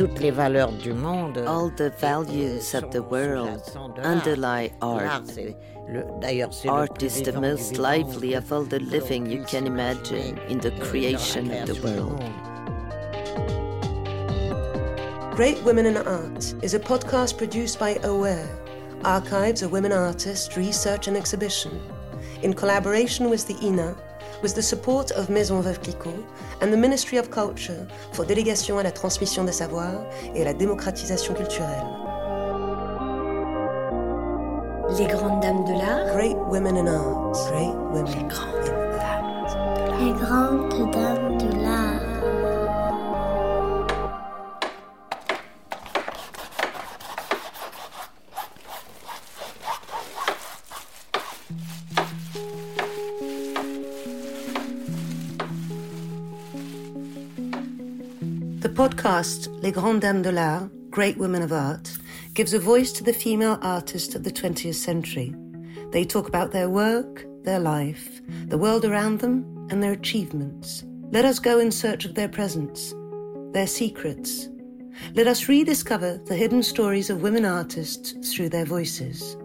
toutes les valeurs du monde. All the values of the world underlie art. Art is the most lively of all the living you can imagine in the creation of the world. Great Women in Art is a podcast produced by AWARE, Archives of Women Artists Research and Exhibition, in collaboration with the INA, with the support of Maison Veuve Clicquot and the Ministry of Culture for Délégation à la transmission des savoirs et à la démocratisation culturelle. Les grandes dames de l'art. Great Women in Art. Great Women. Les grandes dames de l'art. Les grandes dames de l'art. Podcast Les Grandes Dames de l'Art, Great Women of Art, gives a voice to the female artists of the 20th century. They talk about their work, their life, the world around them, and their achievements. Let us go in search of their presence, their secrets. Let us rediscover the hidden stories of women artists through their voices.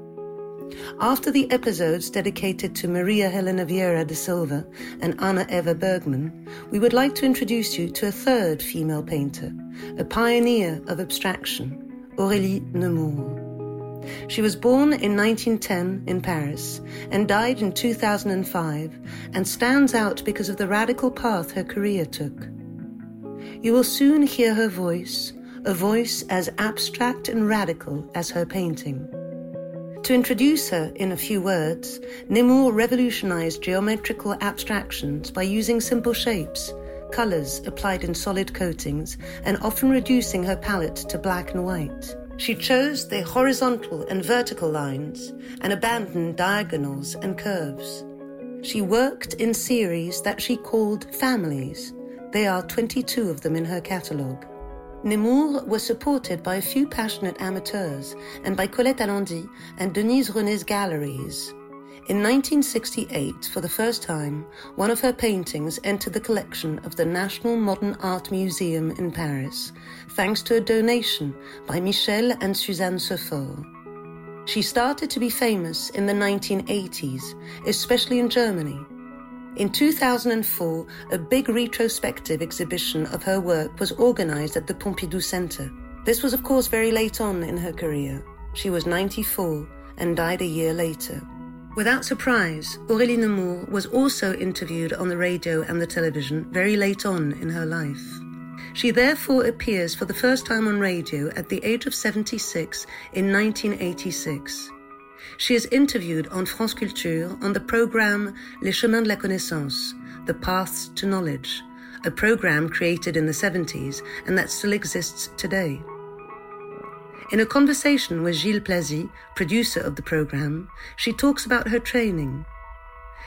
After the episodes dedicated to Maria Helena Vieira da Silva and Anna Eva Bergman, we would like to introduce you to a third female painter, a pioneer of abstraction, Aurélie Nemours. She was born in 1910 in Paris and died in 2005 and stands out because of the radical path her career took. You will soon hear her voice, a voice as abstract and radical as her painting. To introduce her in a few words, Nemours revolutionized geometrical abstractions by using simple shapes, colors applied in solid coatings, and often reducing her palette to black and white. She chose the horizontal and vertical lines and abandoned diagonals and curves. She worked in series that she called families. There are 22 of them in her catalogue. Nemours was supported by a few passionate amateurs and by Colette Allendy and Denise René's galleries. In 1968, for the first time, one of her paintings entered the collection of the National Modern Art Museum in Paris, thanks to a donation by Michel and Suzanne Seuphor. She started to be famous in the 1980s, especially in Germany, in 2004, a big retrospective exhibition of her work was organized at the Pompidou Center. This was, of course, very late on in her career. She was 94 and died a year later. Without surprise, Aurélie Nemours was also interviewed on the radio and the television very late on in her life. She therefore appears for the first time on radio at the age of 76 in 1986. She is interviewed on France Culture on the program Les Chemins de la Connaissance, The Paths to Knowledge, a program created in the 70s and that still exists today. In a conversation with Gilles Plazy, producer of the program, she talks about her training.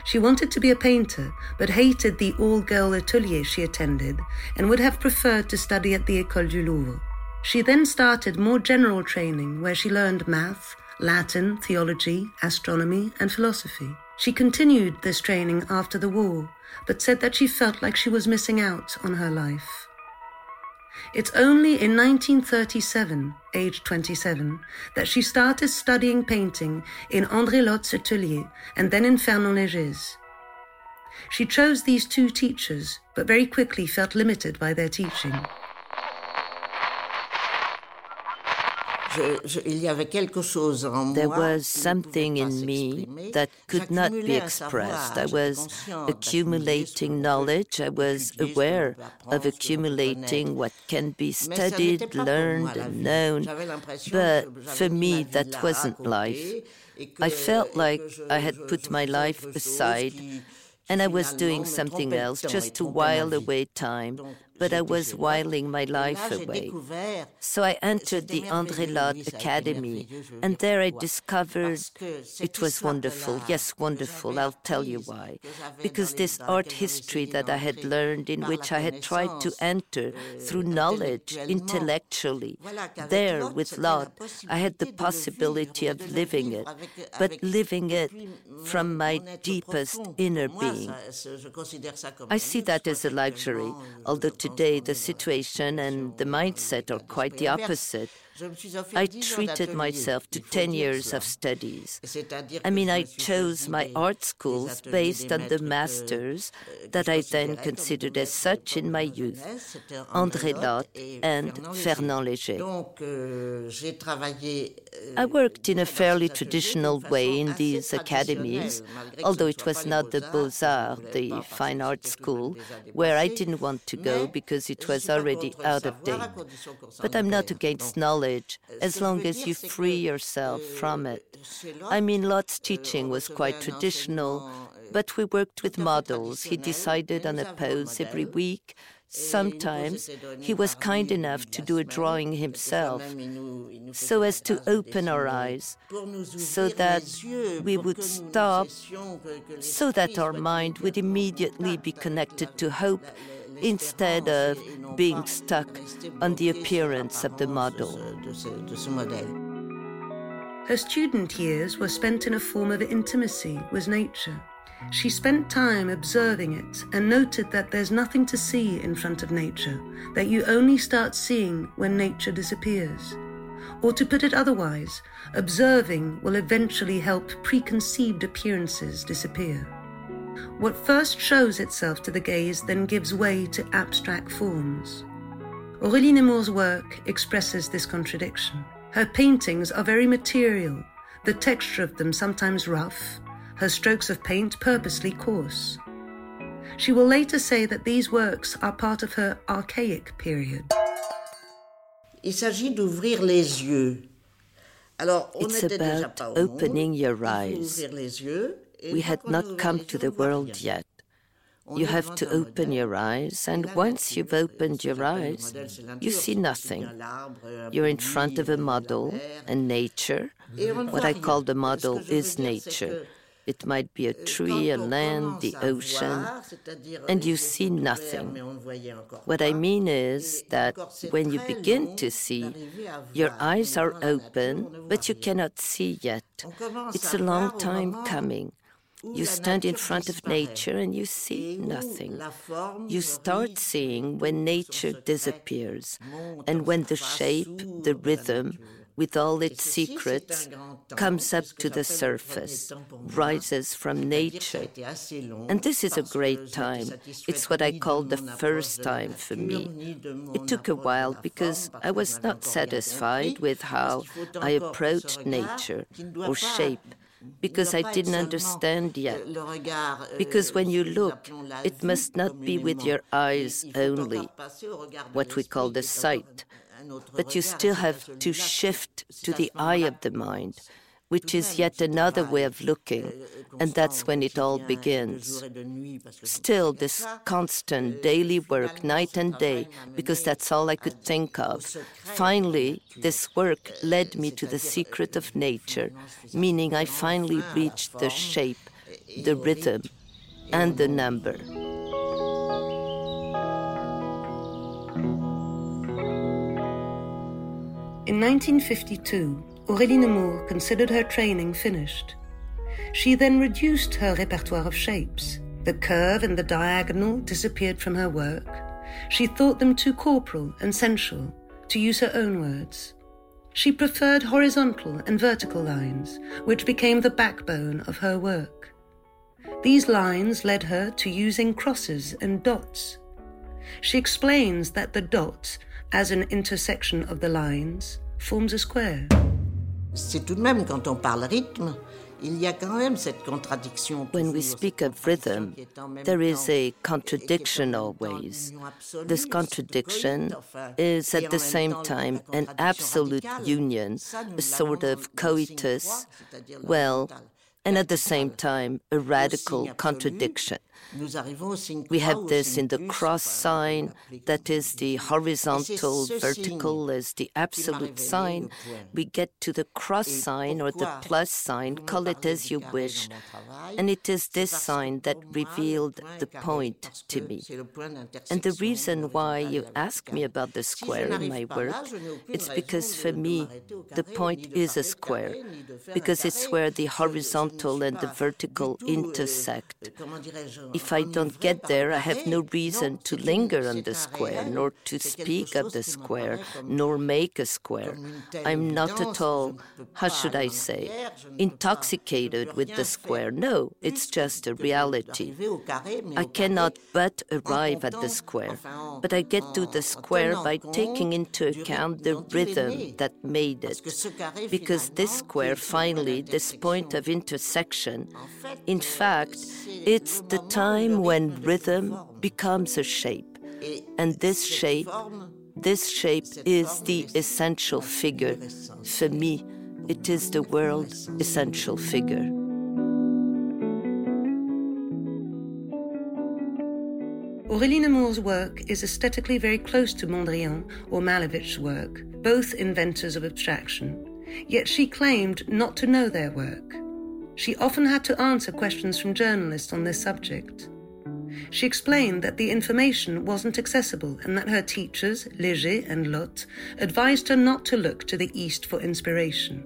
She wanted to be a painter, but hated the all girl atelier she attended and would have preferred to study at the École du Louvre. She then started more general training where she learned math, Latin, theology, astronomy, and philosophy. She continued this training after the war, but said that she felt like she was missing out on her life. It's only in 1937, aged 27, that she started studying painting in André Lhote's atelier and then in Fernand Léger's. She chose these two teachers, but very quickly felt limited by their teaching. There was something in me that could not be expressed. I was accumulating knowledge. I was aware of accumulating what can be studied, learned, and known. But for me, that wasn't life. I felt like I had put my life aside and I was doing something else just to while away time, but I was whiling my life away. So I entered the André Lhote Academy, and there I discovered it was wonderful. Yes, wonderful. I'll tell you why. Because this art history that I had learned, in which I had tried to enter through knowledge intellectually, there with Lhote, I had the possibility of living it, but living it from my deepest inner being. I see that as a luxury, although to today, the situation and the mindset are quite the opposite. I treated myself to 10 years of studies. I mean, I chose my art schools based on the masters euh, that I then considered as such in my youth André Lhote and Fernand Léger. I worked in a fairly traditional way in these academies, although it was not the Beaux Arts, the fine art school, where I didn't want to go because it was already out of date. But I'm not against knowledge as long as you free yourself from it. I mean, Lhote's teaching was quite traditional, but we worked with models. He decided on a pose every week. Sometimes he was kind enough to do a drawing himself so as to open our eyes, so that we would stop, so that our mind would immediately be connected to hope instead of being stuck on the appearance of the model. Her student years were spent in a form of intimacy with nature. She spent time observing it and noted that there's nothing to see in front of nature, that you only start seeing when nature disappears. Or to put it otherwise, observing will eventually help preconceived appearances disappear. What first shows itself to the gaze then gives way to abstract forms. Aurélie Nemours' work expresses this contradiction. Her paintings are very material, the texture of them sometimes rough, her strokes of paint purposely coarse. She will later say that these works are part of her archaic period. Il s'agit d'ouvrir les yeux. It's about opening your eyes. We had not come to the world yet. You have to open your eyes, and once you've opened your eyes, you see nothing. You're in front of a model and nature. What I call the model is nature. It might be a tree, a land, the ocean, and you see nothing. What I mean is that when you begin to see, your eyes are open, but you cannot see yet. It's a long time coming. You stand in front of nature and you see nothing. You start seeing when nature disappears and when the shape, the rhythm, with all its secrets, comes up to the surface, rises from nature. And this is a great time. It's what I call the first time for me. It took a while because I was not satisfied with how I approached nature or shape because I didn't understand yet. Because when you look, it must not be with your eyes only, what we call the sight, but you still have to shift to the eye of the mind which is yet another way of looking, and that's when it all begins. Still, this constant daily work, night and day, because that's all I could think of. Finally, this work led me to the secret of nature, meaning I finally reached the shape, the rhythm, and the number. In 1952, Aurélie Nemours considered her training finished. She then reduced her repertoire of shapes. The curve and the diagonal disappeared from her work. She thought them too corporal and sensual, to use her own words. She preferred horizontal and vertical lines, which became the backbone of her work. These lines led her to using crosses and dots. She explains that the dot, as an intersection of the lines, forms a square. c'est tout de même, quand on parle rythme, il y a quand même cette contradiction. When we speak of rhythm, there is a contradiction always. This contradiction is at the same time an absolute union, a sort of coitus, well, and at the same time a radical contradiction. We have this in the cross sign, that is the horizontal, vertical as the absolute sign. We get to the cross sign or the plus sign, call it as you wish. And it is this sign that revealed the point to me. And the reason why you ask me about the square in my work, it's because for me, the point is a square, because it's where the horizontal and the vertical intersect. If I don't get there, I have no reason to linger on the square, nor to speak of the square, nor make a square. I'm not at all, how should I say, intoxicated with the square. No, it's just a reality. I cannot but arrive at the square, but I get to the square by taking into account the rhythm that made it. Because this square, finally, this point of intersection, in fact, it's the time when rhythm becomes a shape. And this shape, this shape is the essential figure. For me, it is the world's essential figure. Aurélie Nemours' work is aesthetically very close to Mondrian or Malevich's work, both inventors of abstraction. Yet she claimed not to know their work. She often had to answer questions from journalists on this subject. She explained that the information wasn't accessible and that her teachers, Léger and Lhote, advised her not to look to the East for inspiration.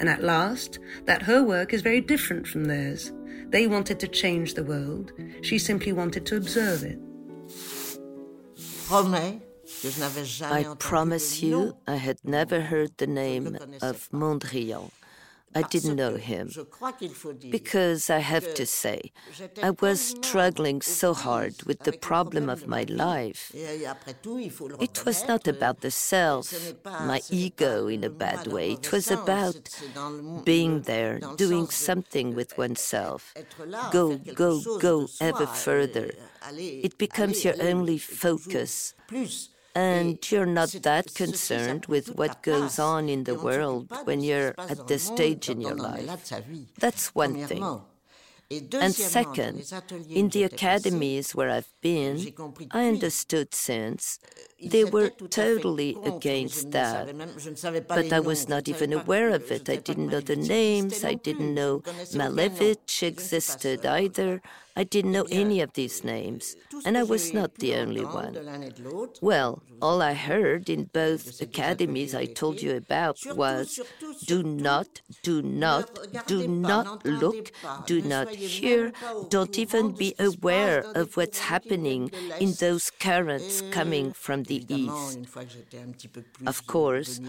And at last, that her work is very different from theirs. They wanted to change the world, she simply wanted to observe it. I promise you, I had never heard the name of Mondrian. I didn't know him. Because I have to say, I was struggling so hard with the problem of my life. It was not about the self, my ego in a bad way. It was about being there, doing something with oneself. Go, go, go ever further. It becomes your only focus and you're not that concerned with what goes on in the world when you're at this stage in your life. That's one thing. And second, in the academies where I've been, I understood since they were totally against that. But I was not even aware of it. I didn't know the names, I didn't know Malevich existed either. I didn't know any of these names, and I was not the only one. Well, all I heard in both academies I told you about was do not, do not, do not look, do not hear, don't even be aware of what's happening in those currents coming from the east. Of course,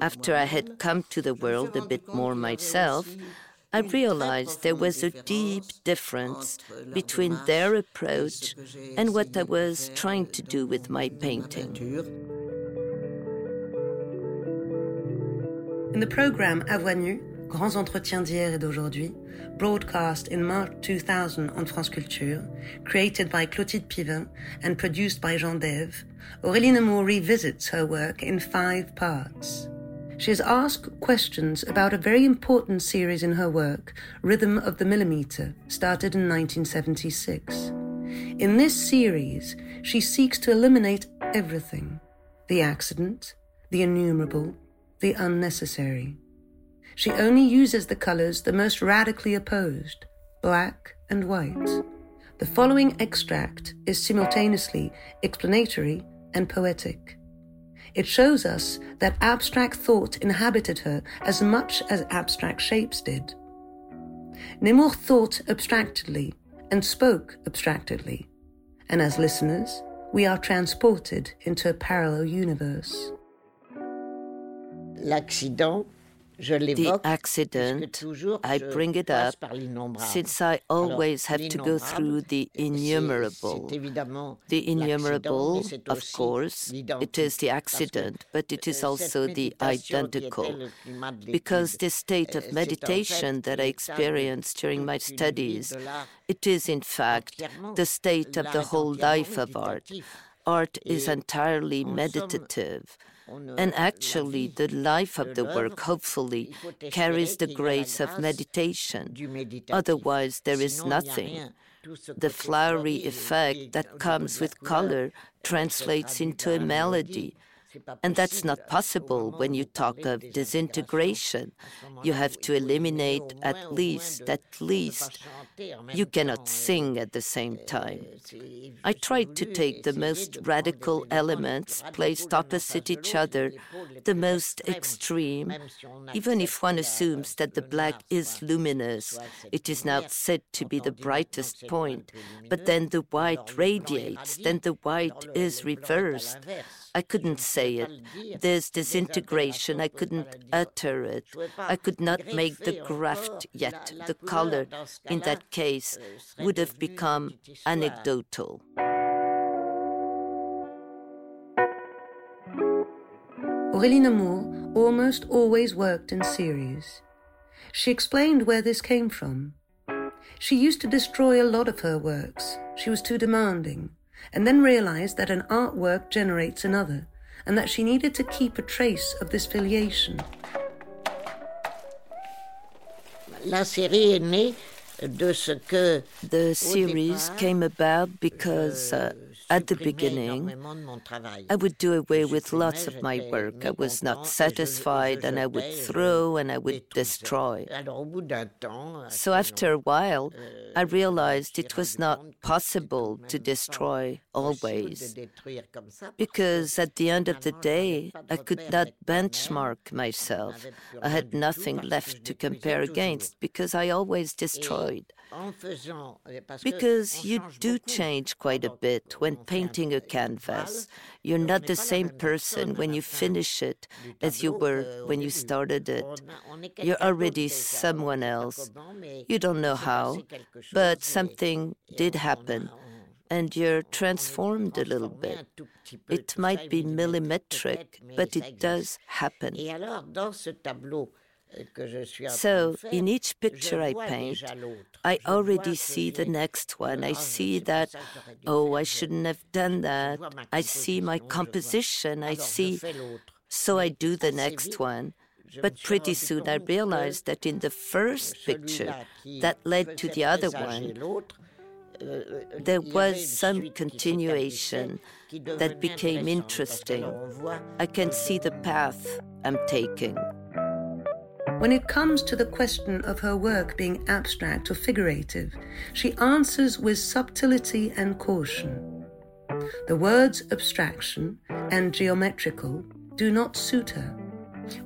after I had come to the world a bit more myself, I realized there was a deep difference between their approach and what I was trying to do with my painting. In the program À Voix Nue, Grands Entretiens d'hier et d'aujourd'hui, broadcast in March 2000 on France Culture, created by Clotilde Pivin and produced by Jean Daive, Aurélie Nemours revisits her work in five parts. She has asked questions about a very important series in her work, Rhythm of the Millimeter, started in 1976. In this series, she seeks to eliminate everything the accident, the innumerable, the unnecessary. She only uses the colors the most radically opposed black and white. The following extract is simultaneously explanatory and poetic. It shows us that abstract thought inhabited her as much as abstract shapes did. Nemours thought abstractedly and spoke abstractedly, and as listeners, we are transported into a parallel universe. L'accident the accident, I bring it up since I always have to go through the innumerable. The innumerable, of course, it is the accident, but it is also the identical. Because this state of meditation that I experienced during my studies, it is in fact the state of the whole life of art. Art is entirely meditative. And actually, the life of the work, hopefully, carries the grace of meditation. Otherwise, there is nothing. The flowery effect that comes with color translates into a melody. And that's not possible when you talk of disintegration. You have to eliminate at least, at least. You cannot sing at the same time. I tried to take the most radical elements placed opposite each other, the most extreme. Even if one assumes that the black is luminous, it is now said to be the brightest point, but then the white radiates, then the white is reversed. I couldn't say it. There's disintegration. I couldn't utter it. I could not make the graft yet. The color, in that case, would have become anecdotal. Aurélie Nemours almost always worked in series. She explained where this came from. She used to destroy a lot of her works. She was too demanding, and then realized that an artwork generates another, and that she needed to keep a trace of this filiation. La série est née de ce que the series came about because uh, at the beginning, I would do away with lots of my work. I was not satisfied and I would throw and I would destroy. So after a while, I realized it was not possible to destroy always. Because at the end of the day, I could not benchmark myself. I had nothing left to compare against because I always destroyed. Because you do change quite a bit when painting a canvas. You're not the same person when you finish it as you were when you started it. You're already someone else. You don't know how, but something did happen and you're transformed a little bit. It might be millimetric, but it does happen. So, in each picture I paint, I already see the next one. I see that, oh, I shouldn't have done that. I see my composition. I see. So I do the next one. But pretty soon I realized that in the first picture that led to the other one, there was some continuation that became interesting. I can see the path I'm taking. When it comes to the question of her work being abstract or figurative, she answers with subtlety and caution. The words abstraction and geometrical do not suit her.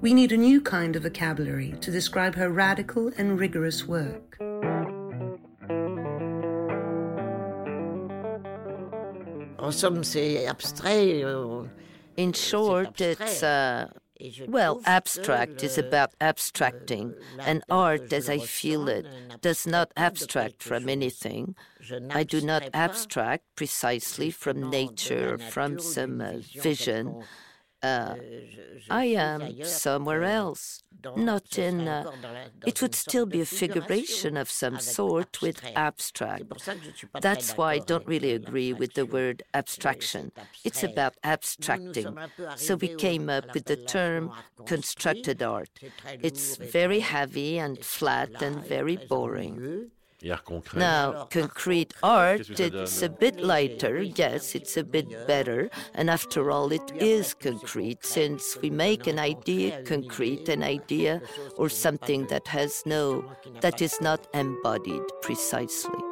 We need a new kind of vocabulary to describe her radical and rigorous work. In short, it's uh, well, abstract is about abstracting, and art, as I feel it, does not abstract from anything. I do not abstract precisely from nature from some uh, vision. Uh, I am somewhere else, not in. Uh, it would still be a figuration of some sort with abstract. That's why I don't really agree with the word abstraction. It's about abstracting. So we came up with the term constructed art. It's very heavy and flat and very boring. Now, concrete art, it's a bit lighter, yes, it's a bit better, and after all, it is concrete, since we make an idea concrete, an idea or something that has no, that is not embodied precisely.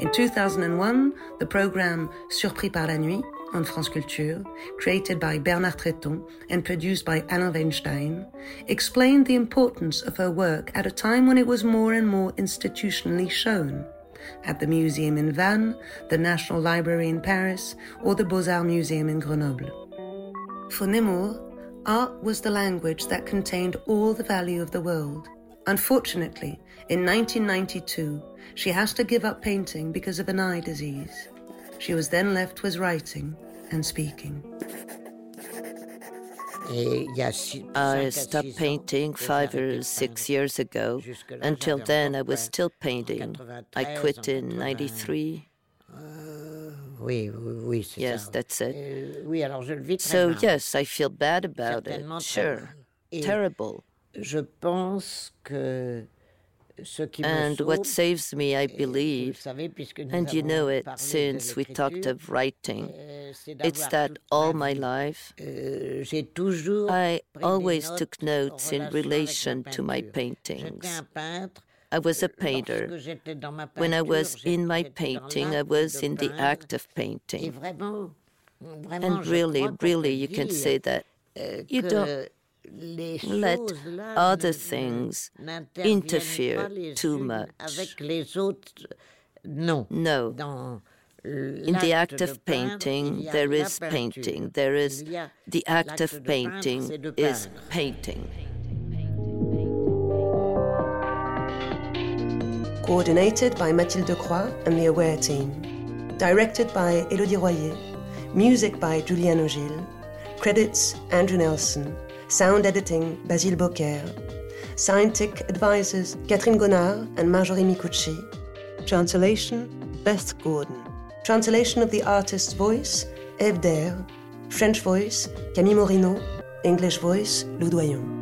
In 2001, the program Surpris par la nuit on France Culture, created by Bernard Tréton and produced by Alain Veinstein, explained the importance of her work at a time when it was more and more institutionally shown at the museum in Vannes, the National Library in Paris, or the Beaux-Arts Museum in Grenoble. For Nemours, art was the language that contained all the value of the world. Unfortunately, in 1992, she has to give up painting because of an eye disease. She was then left with writing and speaking. I stopped painting five or six years ago. Until then, I was still painting. I quit in 93. Yes, that's it. So, yes, I feel bad about it. Sure. Terrible. Je pense que and what saves me, I believe, and you know it since we talked of writing, it's that all my life euh, I always took notes in relation to my paintings. I was a painter. When I was in my painting, I was in the act of painting. And really, really, you can say that euh, you don't let other things interfere too much. No. No. In the act of painting, there is painting. There is the act of painting is painting. Coordinated by Mathilde Croix and the Aware team. Directed by Elodie Royer. Music by Julian Ogil. Credits Andrew Nelson. Sound editing Basile Beaucaire. Scientific advisors Catherine Gonnard and Marjorie Micucci. Translation Beth Gordon. Translation of the artist's voice Eve French voice Camille Morineau. English voice Lou Doyon.